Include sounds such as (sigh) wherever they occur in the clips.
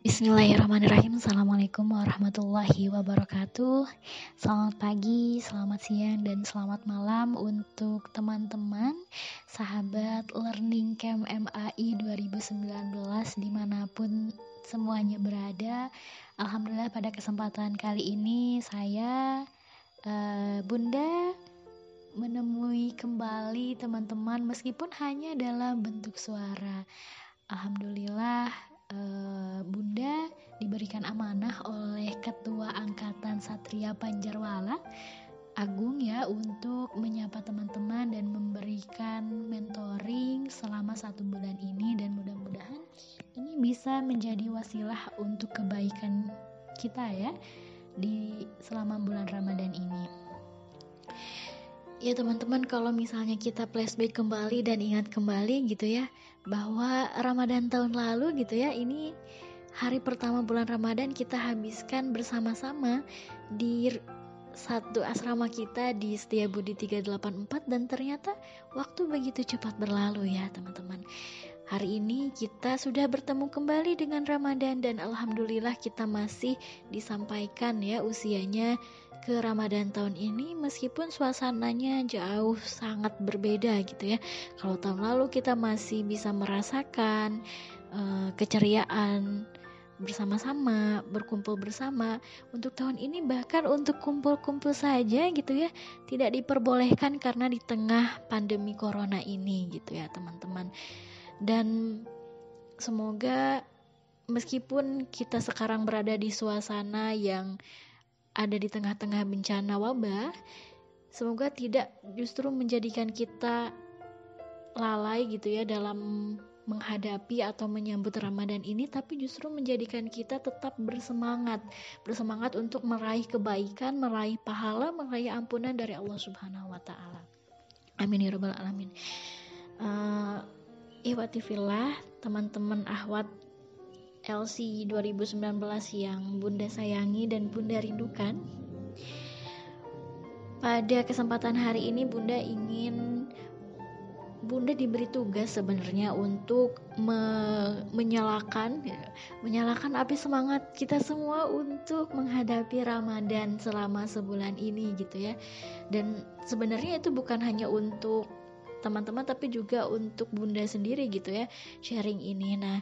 Bismillahirrahmanirrahim. Assalamualaikum warahmatullahi wabarakatuh. Selamat pagi, selamat siang, dan selamat malam Untuk teman-teman Sahabat Learning Camp MAI 2019 Di mana pun semuanya berada. Alhamdulillah pada kesempatan kali ini Saya uh, Bunda Menemui kembali teman-teman Meskipun hanya dalam bentuk suara. Alhamdulillah uh, Bunda diberikan amanah oleh Ketua Angkatan Satria Panjarwala Agung ya untuk menyapa teman-teman dan memberikan mentoring selama satu bulan ini dan mudah-mudahan ini bisa menjadi wasilah untuk kebaikan kita ya di selama bulan Ramadan ini. Ya teman-teman kalau misalnya kita flashback kembali dan ingat kembali gitu ya bahwa Ramadan tahun lalu gitu ya ini hari pertama bulan Ramadan kita habiskan bersama-sama di satu asrama kita di Setiabudi 384 dan ternyata waktu begitu cepat berlalu ya teman-teman. Hari ini kita sudah bertemu kembali dengan Ramadan dan alhamdulillah kita masih disampaikan ya usianya ke Ramadan tahun ini meskipun suasananya jauh sangat berbeda gitu ya. Kalau tahun lalu kita masih bisa merasakan uh, keceriaan bersama-sama, berkumpul bersama. Untuk tahun ini bahkan untuk kumpul-kumpul saja gitu ya, tidak diperbolehkan karena di tengah pandemi corona ini gitu ya, teman-teman. Dan semoga meskipun kita sekarang berada di suasana yang ada di tengah-tengah bencana wabah, semoga tidak justru menjadikan kita lalai gitu ya dalam menghadapi atau menyambut Ramadan ini tapi justru menjadikan kita tetap bersemangat bersemangat untuk meraih kebaikan meraih pahala meraih ampunan dari Allah Subhanahu wa taala. Amin ya rabbal alamin. Uh, teman-teman ahwat LC 2019 yang Bunda sayangi dan Bunda rindukan. Pada kesempatan hari ini Bunda ingin Bunda diberi tugas sebenarnya untuk me menyalakan ya, menyalakan api semangat kita semua untuk menghadapi Ramadan selama sebulan ini gitu ya. Dan sebenarnya itu bukan hanya untuk teman-teman tapi juga untuk Bunda sendiri gitu ya sharing ini. Nah,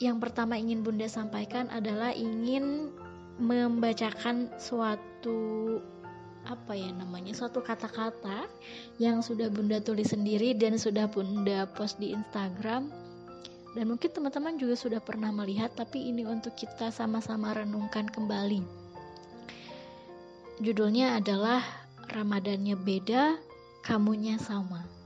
yang pertama ingin Bunda sampaikan adalah ingin membacakan suatu apa ya namanya suatu kata-kata yang sudah Bunda tulis sendiri dan sudah Bunda post di Instagram. Dan mungkin teman-teman juga sudah pernah melihat tapi ini untuk kita sama-sama renungkan kembali. Judulnya adalah Ramadannya beda kamunya sama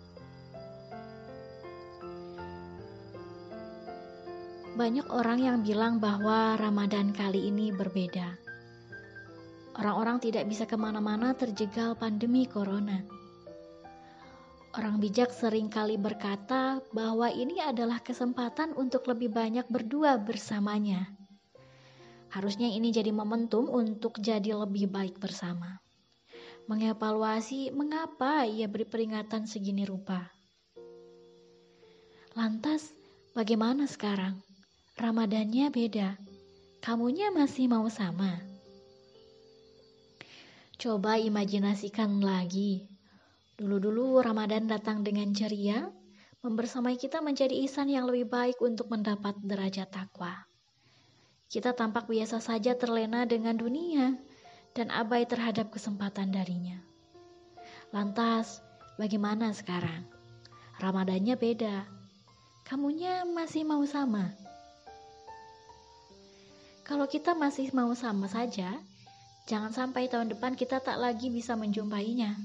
Banyak orang yang bilang bahwa Ramadan kali ini berbeda. Orang-orang tidak bisa ke mana-mana terjegal pandemi corona. Orang bijak sering kali berkata bahwa ini adalah kesempatan untuk lebih banyak berdua bersamanya. Harusnya ini jadi momentum untuk jadi lebih baik bersama. Mengevaluasi mengapa ia beri peringatan segini rupa. Lantas, bagaimana sekarang? Ramadannya beda. Kamunya masih mau sama? Coba imajinasikan lagi. Dulu-dulu Ramadan datang dengan ceria, membersamai kita menjadi isan yang lebih baik untuk mendapat derajat takwa. Kita tampak biasa saja terlena dengan dunia dan abai terhadap kesempatan darinya. Lantas, bagaimana sekarang? Ramadannya beda. Kamunya masih mau sama? Kalau kita masih mau sama saja, jangan sampai tahun depan kita tak lagi bisa menjumpainya.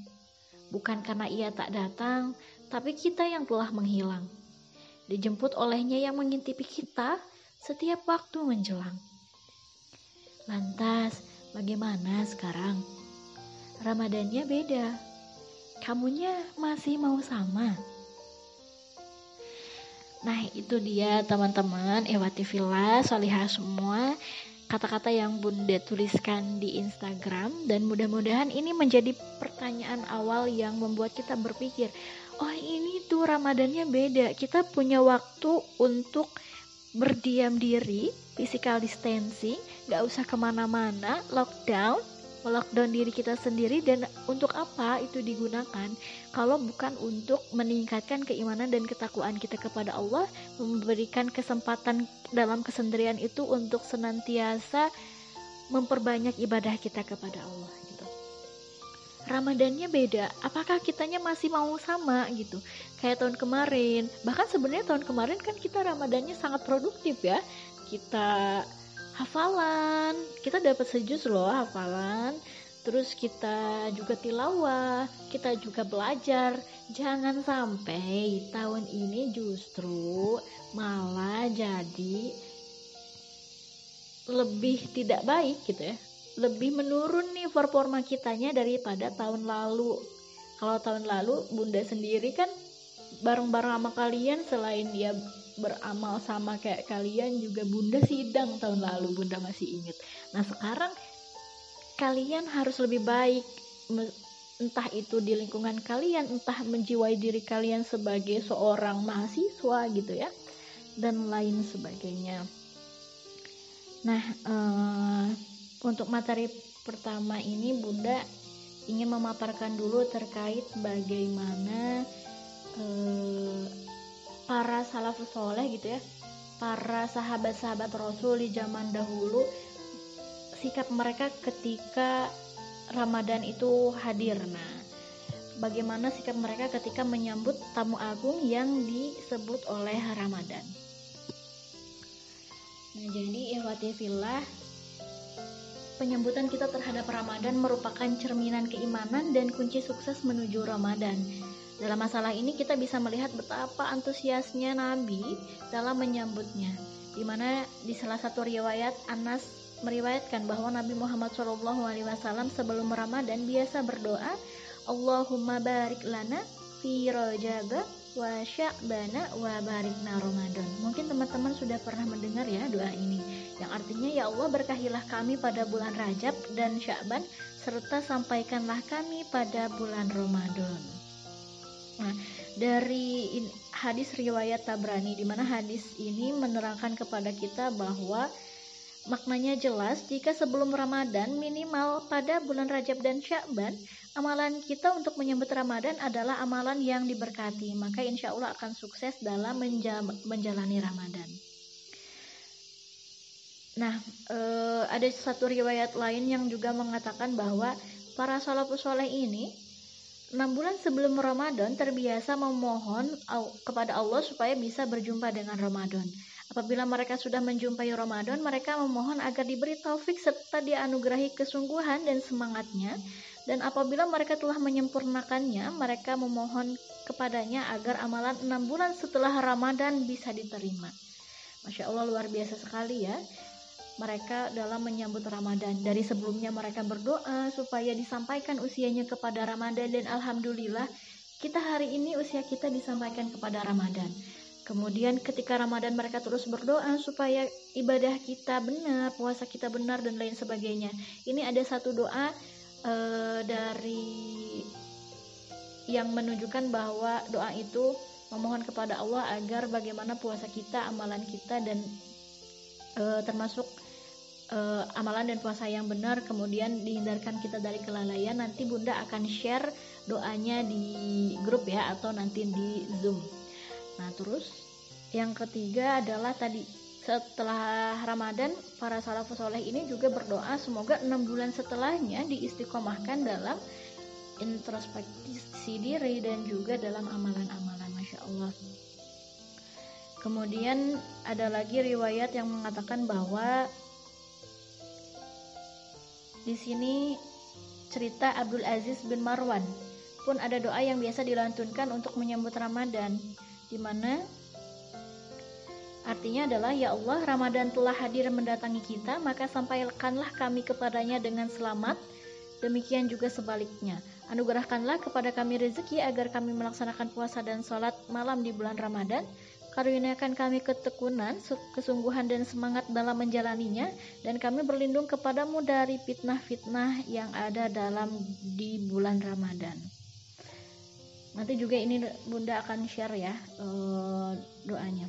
Bukan karena ia tak datang, tapi kita yang telah menghilang. Dijemput olehnya yang mengintipi kita setiap waktu menjelang. Lantas, bagaimana sekarang? Ramadannya beda. Kamunya masih mau sama? Nah itu dia teman-teman. Ewati Villa, Solihah semua. Kata-kata yang Bunda tuliskan di Instagram. Dan mudah-mudahan ini menjadi pertanyaan awal yang membuat kita berpikir oh ini tuh Ramadannya beda. Kita punya waktu untuk berdiam diri, physical distancing, gak usah ke mana-mana, lockdown, melockdown diri kita sendiri dan untuk apa itu digunakan kalau bukan untuk meningkatkan keimanan dan ketakwaan kita kepada Allah memberikan kesempatan dalam kesendirian itu untuk senantiasa memperbanyak ibadah kita kepada Allah gitu. Ramadannya beda. Apakah kitanya masih mau sama gitu? Kayak tahun kemarin. Bahkan sebenarnya tahun kemarin kan kita Ramadannya sangat produktif ya. Kita hafalan. Kita dapat sejus loh hafalan. Terus kita juga tilawah kita juga belajar. Jangan sampai tahun ini justru malah jadi lebih tidak baik gitu ya. Lebih menurun nih performa kitanya daripada tahun lalu. Kalau tahun lalu bunda sendiri kan bareng-bareng sama kalian selain ya beramal sama kayak kalian juga bunda sidang tahun lalu bunda masih inget nah sekarang kalian harus lebih baik entah itu di lingkungan kalian entah menjiwai diri kalian sebagai seorang mahasiswa gitu ya dan lain sebagainya. Nah uh, untuk materi pertama ini bunda ingin memaparkan dulu terkait bagaimana uh, para salafus soleh gitu ya para sahabat-sahabat Rasul di zaman dahulu sikap mereka ketika Ramadan itu hadir. Nah bagaimana sikap mereka ketika menyambut tamu agung yang disebut oleh Ramadan? Nah jadi ihwati fillah penyambutan kita terhadap Ramadan merupakan cerminan keimanan dan kunci sukses menuju Ramadan dalam masalah ini kita bisa melihat betapa antusiasnya Nabi dalam menyambutnya. Di mana di salah satu riwayat Anas meriwayatkan bahwa Nabi Muhammad SAW sebelum Ramadan biasa berdoa, Allahumma barik lana fi Rajab wa Sya'bana wa barikna Ramadan. Mungkin teman-teman sudah pernah mendengar ya doa ini yang artinya ya Allah berkahilah kami pada bulan Rajab dan Sya'ban serta sampaikanlah kami pada bulan Ramadan. Nah, dari hadis riwayat Tabrani di mana hadis ini menerangkan kepada kita bahwa maknanya jelas jika sebelum Ramadan minimal pada bulan Rajab dan Syakban amalan kita untuk menyambut Ramadan adalah amalan yang diberkati maka insya Allah akan sukses dalam menjalani Ramadan. Nah, e, ada satu riwayat lain yang juga mengatakan bahwa para salafus soleh ini Enam bulan sebelum Ramadan terbiasa memohon kepada Allah supaya bisa berjumpa dengan Ramadan. Apabila mereka sudah menjumpai Ramadan, mereka memohon agar diberi taufik serta dianugerahi kesungguhan dan semangatnya. Dan apabila mereka telah menyempurnakannya, mereka memohon kepadanya agar amalan enam bulan setelah Ramadan bisa diterima. Masya Allah luar biasa sekali ya mereka dalam menyambut Ramadan. Dari sebelumnya mereka berdoa supaya disampaikan usianya kepada Ramadan dan alhamdulillah kita hari ini usia kita disampaikan kepada Ramadan. Kemudian ketika Ramadan mereka terus berdoa supaya ibadah kita benar, puasa kita benar dan lain sebagainya. Ini ada satu doa uh, dari yang menunjukkan bahwa doa itu memohon kepada Allah agar bagaimana puasa kita, amalan kita dan uh, termasuk uh, amalan dan puasa yang benar kemudian dihindarkan kita dari kelalaian nanti bunda akan share doanya di grup ya atau nanti di zoom. Nah terus yang ketiga adalah tadi setelah Ramadan para salafus soleh ini juga berdoa semoga enam bulan setelahnya diistiqomahkan dalam introspeksi diri dan juga dalam amalan-amalan Masya Allah. Kemudian ada lagi riwayat yang mengatakan bahwa di sini cerita Abdul Aziz bin Marwan. Pun ada doa yang biasa dilantunkan untuk menyambut Ramadan di mana artinya adalah ya Allah Ramadan telah hadir mendatangi kita maka sampaikanlah kami kepadanya dengan selamat. Demikian juga sebaliknya. Anugerahkanlah kepada kami rezeki agar kami melaksanakan puasa dan sholat malam di bulan Ramadan Karuniakan kami ketekunan, kesungguhan dan semangat dalam menjalaninya dan kami berlindung kepadamu dari fitnah-fitnah yang ada dalam di bulan Ramadan. Nanti juga ini Bunda akan share ya uh, doanya.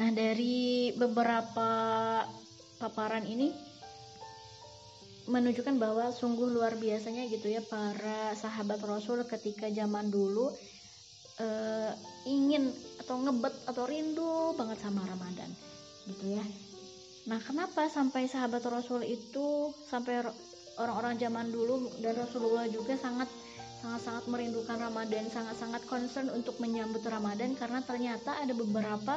Nah, dari beberapa paparan ini menunjukkan bahwa sungguh luar biasanya gitu ya para sahabat Rasul ketika zaman dulu uh, ingin atau ngebet atau rindu banget sama Ramadan gitu ya. Nah, kenapa sampai sahabat Rasul itu sampai orang-orang zaman dulu dan Rasulullah juga sangat sangat-sangat merindukan Ramadan, sangat-sangat concern untuk menyambut Ramadan karena ternyata ada beberapa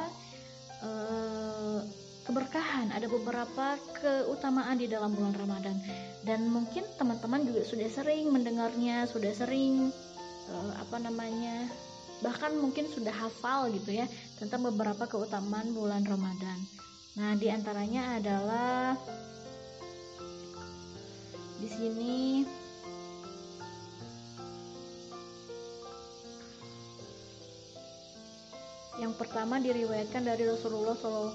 uh, keberkahan, ada beberapa keutamaan di dalam bulan Ramadan. Dan mungkin teman-teman juga sudah sering mendengarnya, sudah sering uh, apa namanya? Bahkan mungkin sudah hafal gitu ya tentang beberapa keutamaan bulan Ramadan. Nah, di antaranya adalah di sini Yang pertama diriwayatkan dari Rasulullah SAW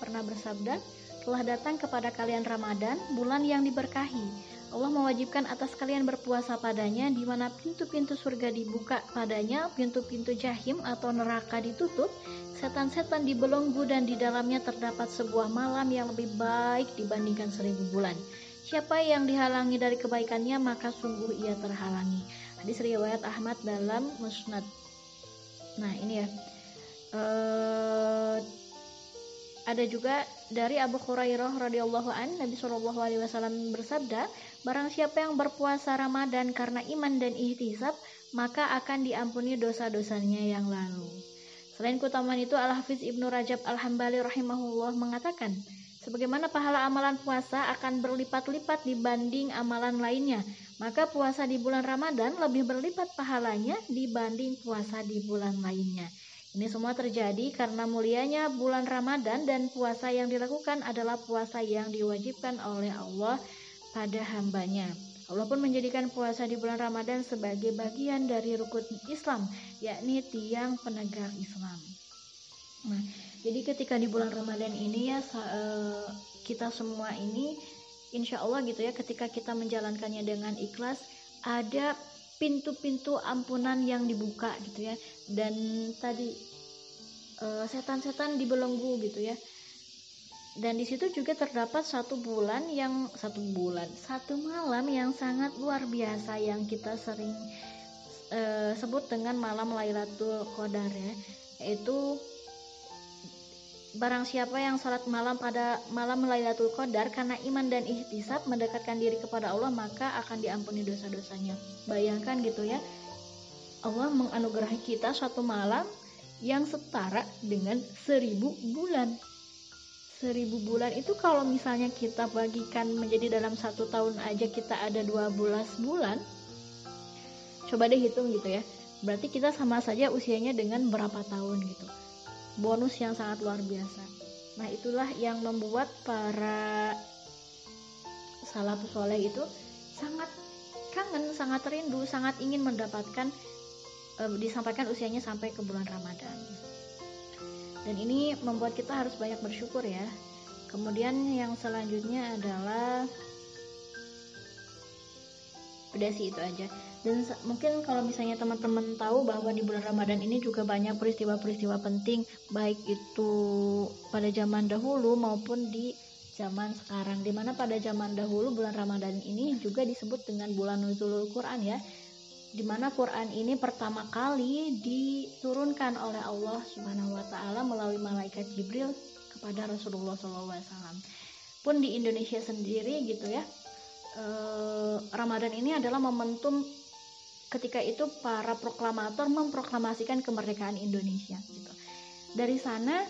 pernah bersabda, telah datang kepada kalian Ramadan, bulan yang diberkahi. Allah mewajibkan atas kalian berpuasa padanya, di mana pintu-pintu surga dibuka padanya, pintu-pintu jahim atau neraka ditutup, setan-setan dibelenggu dan di dalamnya terdapat sebuah malam yang lebih baik dibandingkan seribu bulan. Siapa yang dihalangi dari kebaikannya, maka sungguh ia terhalangi. Hadis riwayat Ahmad dalam Musnad Nah ini ya. Uh, ada juga dari Abu Hurairah radhiyallahu an Nabi Shallallahu alaihi wasallam bersabda, barang siapa yang berpuasa Ramadan karena iman dan ihtisab, maka akan diampuni dosa-dosanya yang lalu. Selain keutamaan itu, Al-Hafiz Ibnu Rajab Al-Hambali rahimahullah mengatakan, sebagaimana pahala amalan puasa akan berlipat-lipat dibanding amalan lainnya, maka puasa di bulan Ramadan lebih berlipat pahalanya dibanding puasa di bulan lainnya. Ini semua terjadi karena mulianya bulan Ramadan dan puasa yang dilakukan adalah puasa yang diwajibkan oleh Allah pada hambanya. Allah pun menjadikan puasa di bulan Ramadan sebagai bagian dari rukun Islam, yakni tiang penegak Islam. Nah, jadi ketika di bulan Ramadan ini ya eh, kita semua ini insya Allah gitu ya ketika kita menjalankannya dengan ikhlas ada pintu-pintu ampunan yang dibuka gitu ya dan tadi eh, setan-setan dibelenggu gitu ya dan di situ juga terdapat satu bulan yang satu bulan satu malam yang sangat luar biasa yang kita sering uh, sebut dengan malam Lailatul Qadar ya yaitu Barang siapa yang salat malam pada malam Lailatul Qadar karena iman dan ihtisab mendekatkan diri kepada Allah maka akan diampuni dosa-dosanya. Bayangkan gitu ya. Allah menganugerahi kita suatu malam yang setara dengan seribu bulan. Seribu bulan itu kalau misalnya kita bagikan menjadi dalam satu tahun aja kita ada 12 bulan. Coba deh hitung gitu ya. Berarti kita sama saja usianya dengan berapa tahun gitu bonus yang sangat luar biasa. Nah, itulah yang membuat para salafus soleh itu sangat kangen, sangat rindu, sangat ingin mendapatkan e, disampaikan usianya sampai ke bulan Ramadan. Dan ini membuat kita harus banyak bersyukur ya. Kemudian yang selanjutnya adalah udah sih itu aja. Dan mungkin kalau misalnya teman-teman tahu bahwa di bulan Ramadan ini juga banyak peristiwa-peristiwa penting baik itu pada zaman dahulu maupun di zaman sekarang. Di mana pada zaman dahulu bulan Ramadan ini juga disebut dengan bulan nuzulul Quran ya di mana Quran ini pertama kali diturunkan oleh Allah Subhanahu wa taala melalui malaikat Jibril kepada Rasulullah SAW pun di Indonesia sendiri gitu ya eh, Ramadan ini adalah momentum ketika itu para proklamator memproklamasikan kemerdekaan Indonesia gitu. Dari sana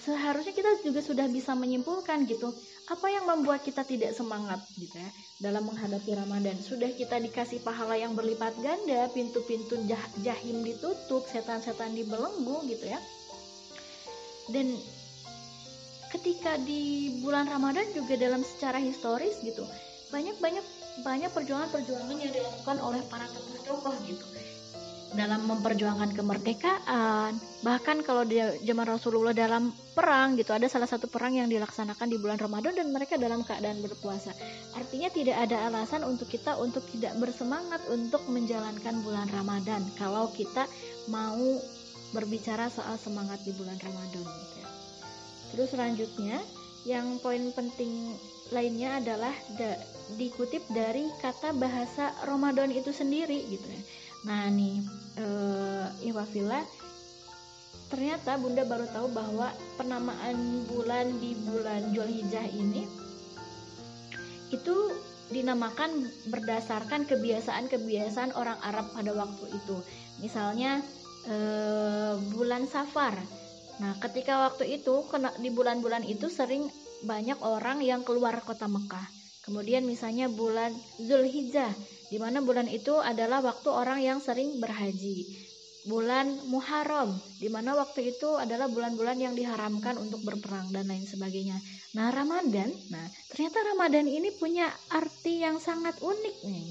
seharusnya kita juga sudah bisa menyimpulkan gitu apa yang membuat kita tidak semangat gitu ya dalam menghadapi Ramadan. Sudah kita dikasih pahala yang berlipat ganda pintu-pintu jah jahim ditutup setan-setan dibelenggu gitu ya. Dan ketika di bulan Ramadan juga dalam secara historis gitu banyak banyak banyak perjuangan-perjuangan yang dilakukan oleh para tokoh-tokoh gitu dalam memperjuangkan kemerdekaan bahkan kalau di zaman Rasulullah dalam perang gitu ada salah satu perang yang dilaksanakan di bulan Ramadan dan mereka dalam keadaan berpuasa artinya tidak ada alasan untuk kita untuk tidak bersemangat untuk menjalankan bulan Ramadan kalau kita mau berbicara soal semangat di bulan Ramadan gitu ya. Terus selanjutnya yang poin penting lainnya adalah da, dikutip dari kata bahasa Ramadan itu sendiri gitu ya. Nah nih uh, Iwafila ternyata Bunda baru tahu bahwa penamaan bulan di bulan Julhijjah ini itu dinamakan berdasarkan kebiasaan-kebiasaan orang Arab pada waktu itu. Misalnya eh, bulan Safar. Nah, ketika waktu itu di bulan-bulan itu sering banyak orang yang keluar kota Mekah. Kemudian misalnya bulan Zulhijjah, di mana bulan itu adalah waktu orang yang sering berhaji. Bulan Muharram, di mana waktu itu adalah bulan-bulan yang diharamkan untuk berperang dan lain sebagainya. Nah, Ramadan, nah ternyata Ramadan ini punya arti yang sangat unik nih,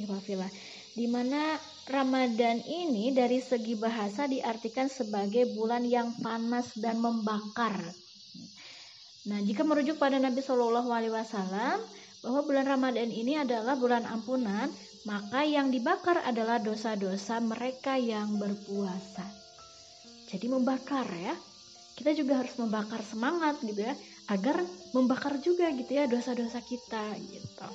ya, Fila. Di mana Ramadan ini dari segi bahasa diartikan sebagai bulan yang panas dan membakar. Nah, jika merujuk pada Nabi Shallallahu Alaihi Wasallam, bahwa bulan Ramadan ini adalah bulan ampunan, maka yang dibakar adalah dosa-dosa mereka yang berpuasa. Jadi membakar ya. Kita juga harus membakar semangat gitu ya, agar membakar juga gitu ya dosa-dosa kita gitu.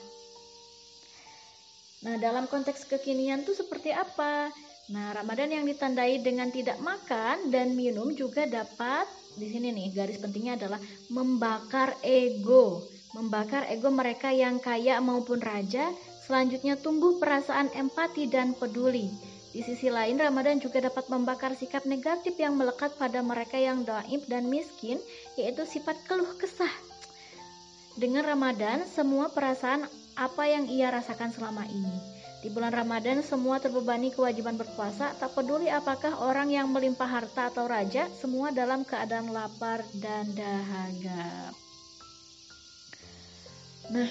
Nah, dalam konteks kekinian tuh seperti apa? Nah, Ramadan yang ditandai dengan tidak makan dan minum juga dapat di sini nih garis pentingnya adalah membakar ego membakar ego mereka yang kaya maupun raja, selanjutnya tumbuh perasaan empati dan peduli. Di sisi lain, Ramadan juga dapat membakar sikap negatif yang melekat pada mereka yang doib dan miskin, yaitu sifat keluh kesah. Dengan Ramadan, semua perasaan apa yang ia rasakan selama ini. Di bulan Ramadan, semua terbebani kewajiban berpuasa, tak peduli apakah orang yang melimpah harta atau raja, semua dalam keadaan lapar dan dahaga. Nah,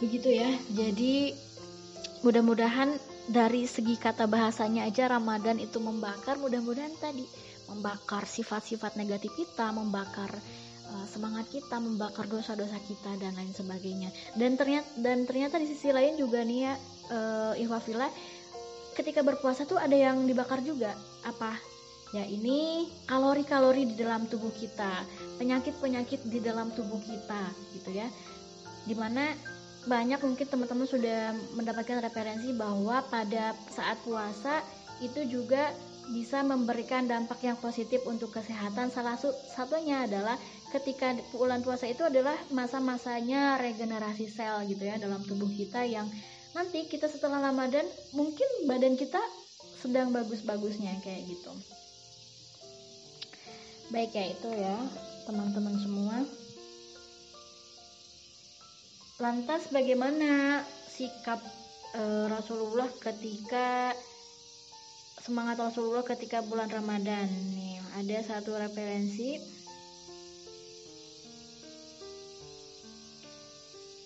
begitu ya. Jadi mudah-mudahan dari segi kata bahasanya aja Ramadan itu membakar, mudah-mudahan tadi membakar sifat-sifat negatif kita, membakar uh, semangat kita, membakar dosa-dosa kita dan lain sebagainya. Dan ternyata dan ternyata di sisi lain juga nih ya uh, Ihwafila ketika berpuasa tuh ada yang dibakar juga. Apa? Ya ini kalori-kalori di dalam tubuh kita, penyakit-penyakit di dalam tubuh kita gitu ya di mana banyak mungkin teman-teman sudah mendapatkan referensi bahwa pada saat puasa itu juga bisa memberikan dampak yang positif untuk kesehatan. Salah satunya adalah ketika bulan puasa itu adalah masa-masanya regenerasi sel gitu ya dalam tubuh kita yang nanti kita setelah Ramadan mungkin badan kita sedang bagus-bagusnya kayak gitu. Baik ya itu ya teman-teman semua. Lantas bagaimana sikap e, Rasulullah ketika semangat Rasulullah ketika bulan Ramadan? Nih, ada satu referensi.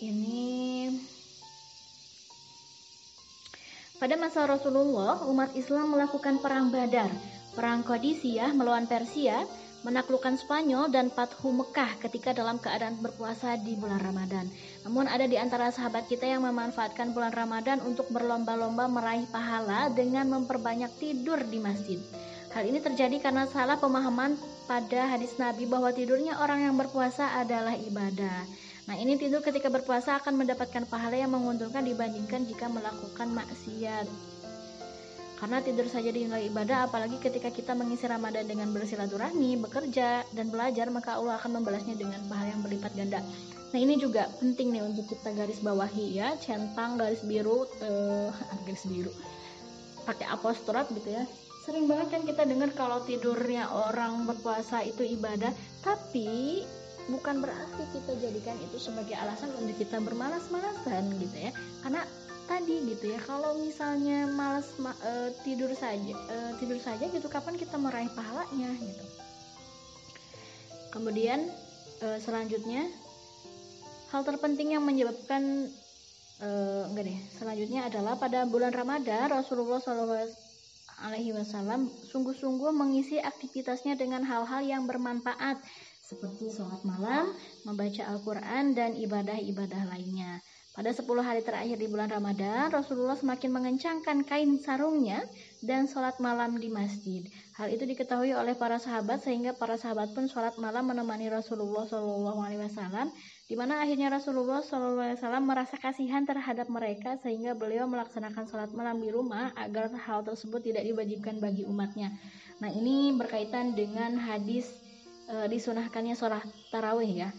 Ini pada masa Rasulullah, umat Islam melakukan perang Badar, perang Qadisiyah melawan Persia, menaklukkan Spanyol dan Fathu Mekah ketika dalam keadaan berpuasa di bulan Ramadan. Namun ada di antara sahabat kita yang memanfaatkan bulan Ramadan untuk berlomba-lomba meraih pahala dengan memperbanyak tidur di masjid. Hal ini terjadi karena salah pemahaman pada hadis Nabi bahwa tidurnya orang yang berpuasa adalah ibadah. Nah, ini tidur ketika berpuasa akan mendapatkan pahala yang menguntungkan dibandingkan jika melakukan maksiat. Karena tidur saja dinilai ibadah, apalagi ketika kita mengisi Ramadan dengan bersilaturahmi, bekerja, dan belajar, maka Allah akan membalasnya dengan pahala yang berlipat ganda. Nah ini juga penting nih untuk kita garis bawahi ya, centang garis biru, eh, (laughs) garis biru, pakai apostrop gitu ya. Sering banget kan kita dengar kalau tidurnya orang berpuasa itu ibadah, tapi bukan berarti kita jadikan itu sebagai alasan untuk kita bermalas-malasan gitu ya. Karena tadi gitu ya kalau misalnya malas ma uh, tidur saja uh, tidur saja gitu kapan kita meraih pahalanya gitu kemudian uh, selanjutnya hal terpenting yang menyebabkan uh, enggak deh selanjutnya adalah pada bulan Ramadan Rasulullah SAW alaihi wasallam sungguh-sungguh mengisi aktivitasnya dengan hal-hal yang bermanfaat seperti sholat malam, membaca Al-Quran, dan ibadah-ibadah lainnya. Pada 10 hari terakhir di bulan Ramadan, Rasulullah semakin mengencangkan kain sarungnya dan sholat malam di masjid. Hal itu diketahui oleh para sahabat sehingga para sahabat pun sholat malam menemani Rasulullah SAW, di mana akhirnya Rasulullah SAW merasa kasihan terhadap mereka sehingga beliau melaksanakan sholat malam di rumah agar hal tersebut tidak diwajibkan bagi umatnya. Nah ini berkaitan dengan hadis e, disunahkannya sholat tarawih ya.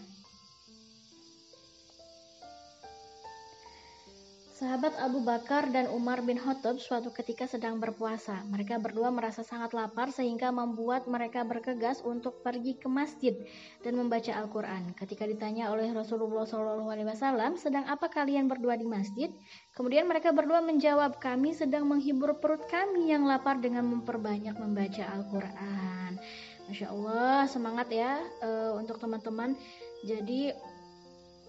Sahabat Abu Bakar dan Umar bin Khattab suatu ketika sedang berpuasa. Mereka berdua merasa sangat lapar sehingga membuat mereka bergegas untuk pergi ke masjid dan membaca Al-Quran. Ketika ditanya oleh Rasulullah SAW, sedang apa kalian berdua di masjid? Kemudian mereka berdua menjawab, kami sedang menghibur perut kami yang lapar dengan memperbanyak membaca Al-Quran. Masya Allah, semangat ya uh, untuk teman-teman. Jadi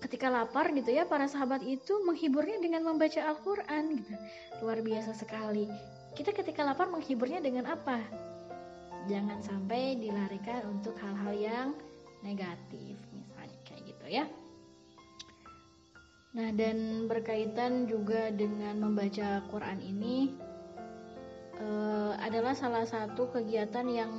ketika lapar gitu ya para sahabat itu menghiburnya dengan membaca Al-Quran gitu. Luar biasa sekali. Kita ketika lapar menghiburnya dengan apa? Jangan sampai dilarikan untuk hal-hal yang negatif misalnya kayak gitu ya. Nah dan berkaitan juga dengan membaca Quran ini uh, adalah salah satu kegiatan yang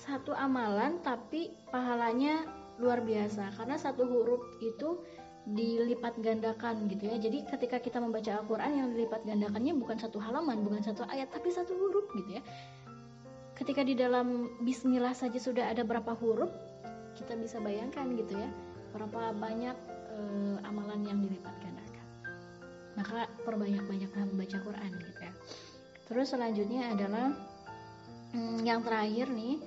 satu amalan tapi pahalanya luar biasa karena satu huruf itu dilipat gandakan gitu ya. Jadi ketika kita membaca Al-Qur'an yang dilipat gandakannya bukan satu halaman, bukan satu ayat, tapi satu huruf gitu ya. Ketika di dalam bismillah saja sudah ada berapa huruf, kita bisa bayangkan gitu ya, berapa banyak e, amalan yang dilipat gandakan. Maka perbanyak-banyaklah membaca Quran gitu ya. Terus selanjutnya adalah hmm, yang terakhir nih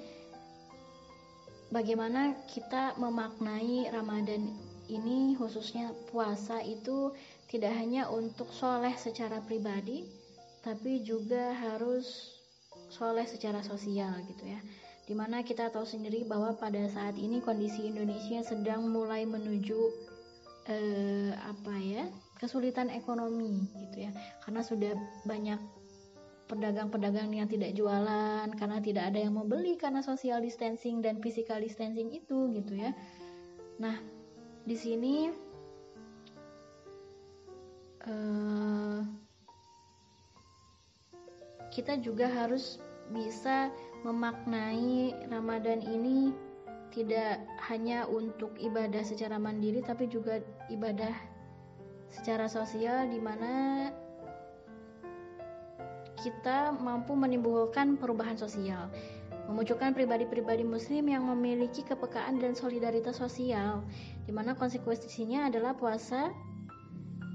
bagaimana kita memaknai Ramadan ini khususnya puasa itu tidak hanya untuk soleh secara pribadi tapi juga harus soleh secara sosial gitu ya. Di mana kita tahu sendiri bahwa pada saat ini kondisi Indonesia sedang mulai menuju eh, apa ya kesulitan ekonomi gitu ya. Karena sudah banyak pedagang-pedagang yang tidak jualan karena tidak ada yang mau beli karena social distancing dan physical distancing itu gitu ya. Nah, di sini uh, kita juga harus bisa memaknai Ramadan ini tidak hanya untuk ibadah secara mandiri tapi juga ibadah secara sosial di mana kita mampu menimbulkan perubahan sosial, memunculkan pribadi-pribadi muslim yang memiliki kepekaan dan solidaritas sosial, di mana konsekuensinya adalah puasa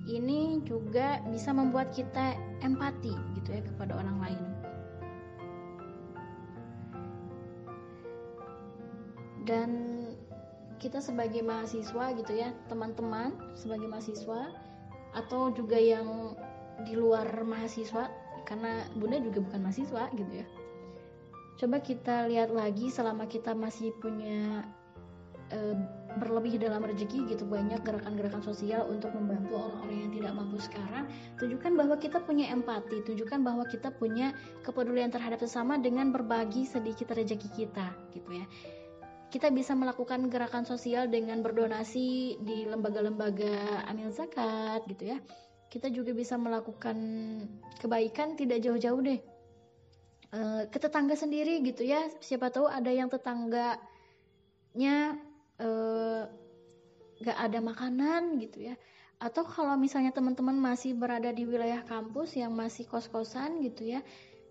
ini juga bisa membuat kita empati gitu ya kepada orang lain. Dan kita sebagai mahasiswa gitu ya, teman-teman sebagai mahasiswa atau juga yang di luar mahasiswa karena bunda juga bukan mahasiswa gitu ya. Coba kita lihat lagi selama kita masih punya e, berlebih dalam rezeki gitu banyak gerakan-gerakan sosial untuk membantu orang-orang yang tidak mampu sekarang tunjukkan bahwa kita punya empati tunjukkan bahwa kita punya kepedulian terhadap sesama dengan berbagi sedikit rezeki kita gitu ya. Kita bisa melakukan gerakan sosial dengan berdonasi di lembaga-lembaga amil zakat gitu ya kita juga bisa melakukan kebaikan tidak jauh-jauh deh. E, ke tetangga sendiri gitu ya. Siapa tahu ada yang tetangganya e, gak ada makanan gitu ya. Atau kalau misalnya teman-teman masih berada di wilayah kampus yang masih kos-kosan gitu ya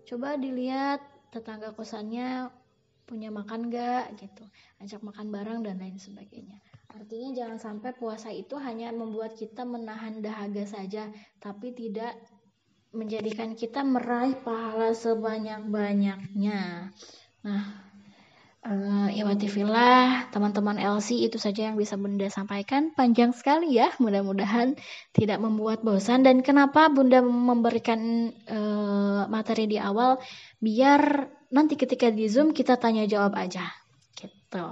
coba dilihat tetangga kosannya punya makan gak gitu. Ajak makan bareng dan lain sebagainya Artinya jangan sampai puasa itu hanya membuat kita menahan dahaga saja, tapi tidak menjadikan kita meraih pahala sebanyak-banyaknya. Nah, uh, teman-teman LC itu saja yang bisa Bunda sampaikan. Panjang sekali ya, mudah-mudahan tidak membuat bosan. Dan kenapa Bunda memberikan uh, materi di awal? Biar nanti ketika di Zoom kita tanya jawab aja gitu.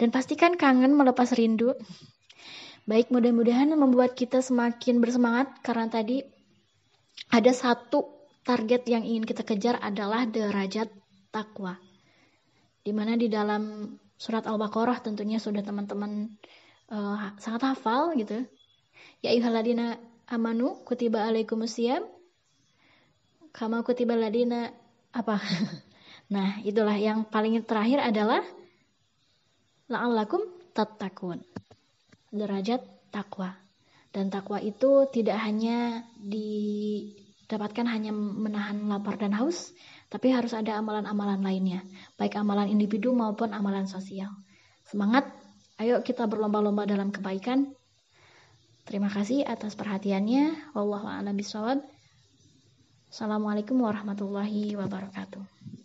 Dan pastikan kangen melepas rindu. Baik, mudah-mudahan membuat kita semakin bersemangat karena tadi ada satu target yang ingin kita kejar adalah derajat takwa. Di mana di dalam surat Al-Baqarah tentunya sudah teman-teman uh, sangat hafal gitu. Ya ayyuhalladzina amanu kutiba alaikumusiyam kama kutiba ladina apa? (laughs) nah, itulah yang paling terakhir adalah la'allakum tattaqun. Derajat takwa. Dan takwa itu tidak hanya didapatkan hanya menahan lapar dan haus, tapi harus ada amalan-amalan lainnya, baik amalan individu maupun amalan sosial. Semangat, ayo kita berlomba-lomba dalam kebaikan. Terima kasih atas perhatiannya. Wallahu a'lam. Assalamualaikum warahmatullahi wabarakatuh.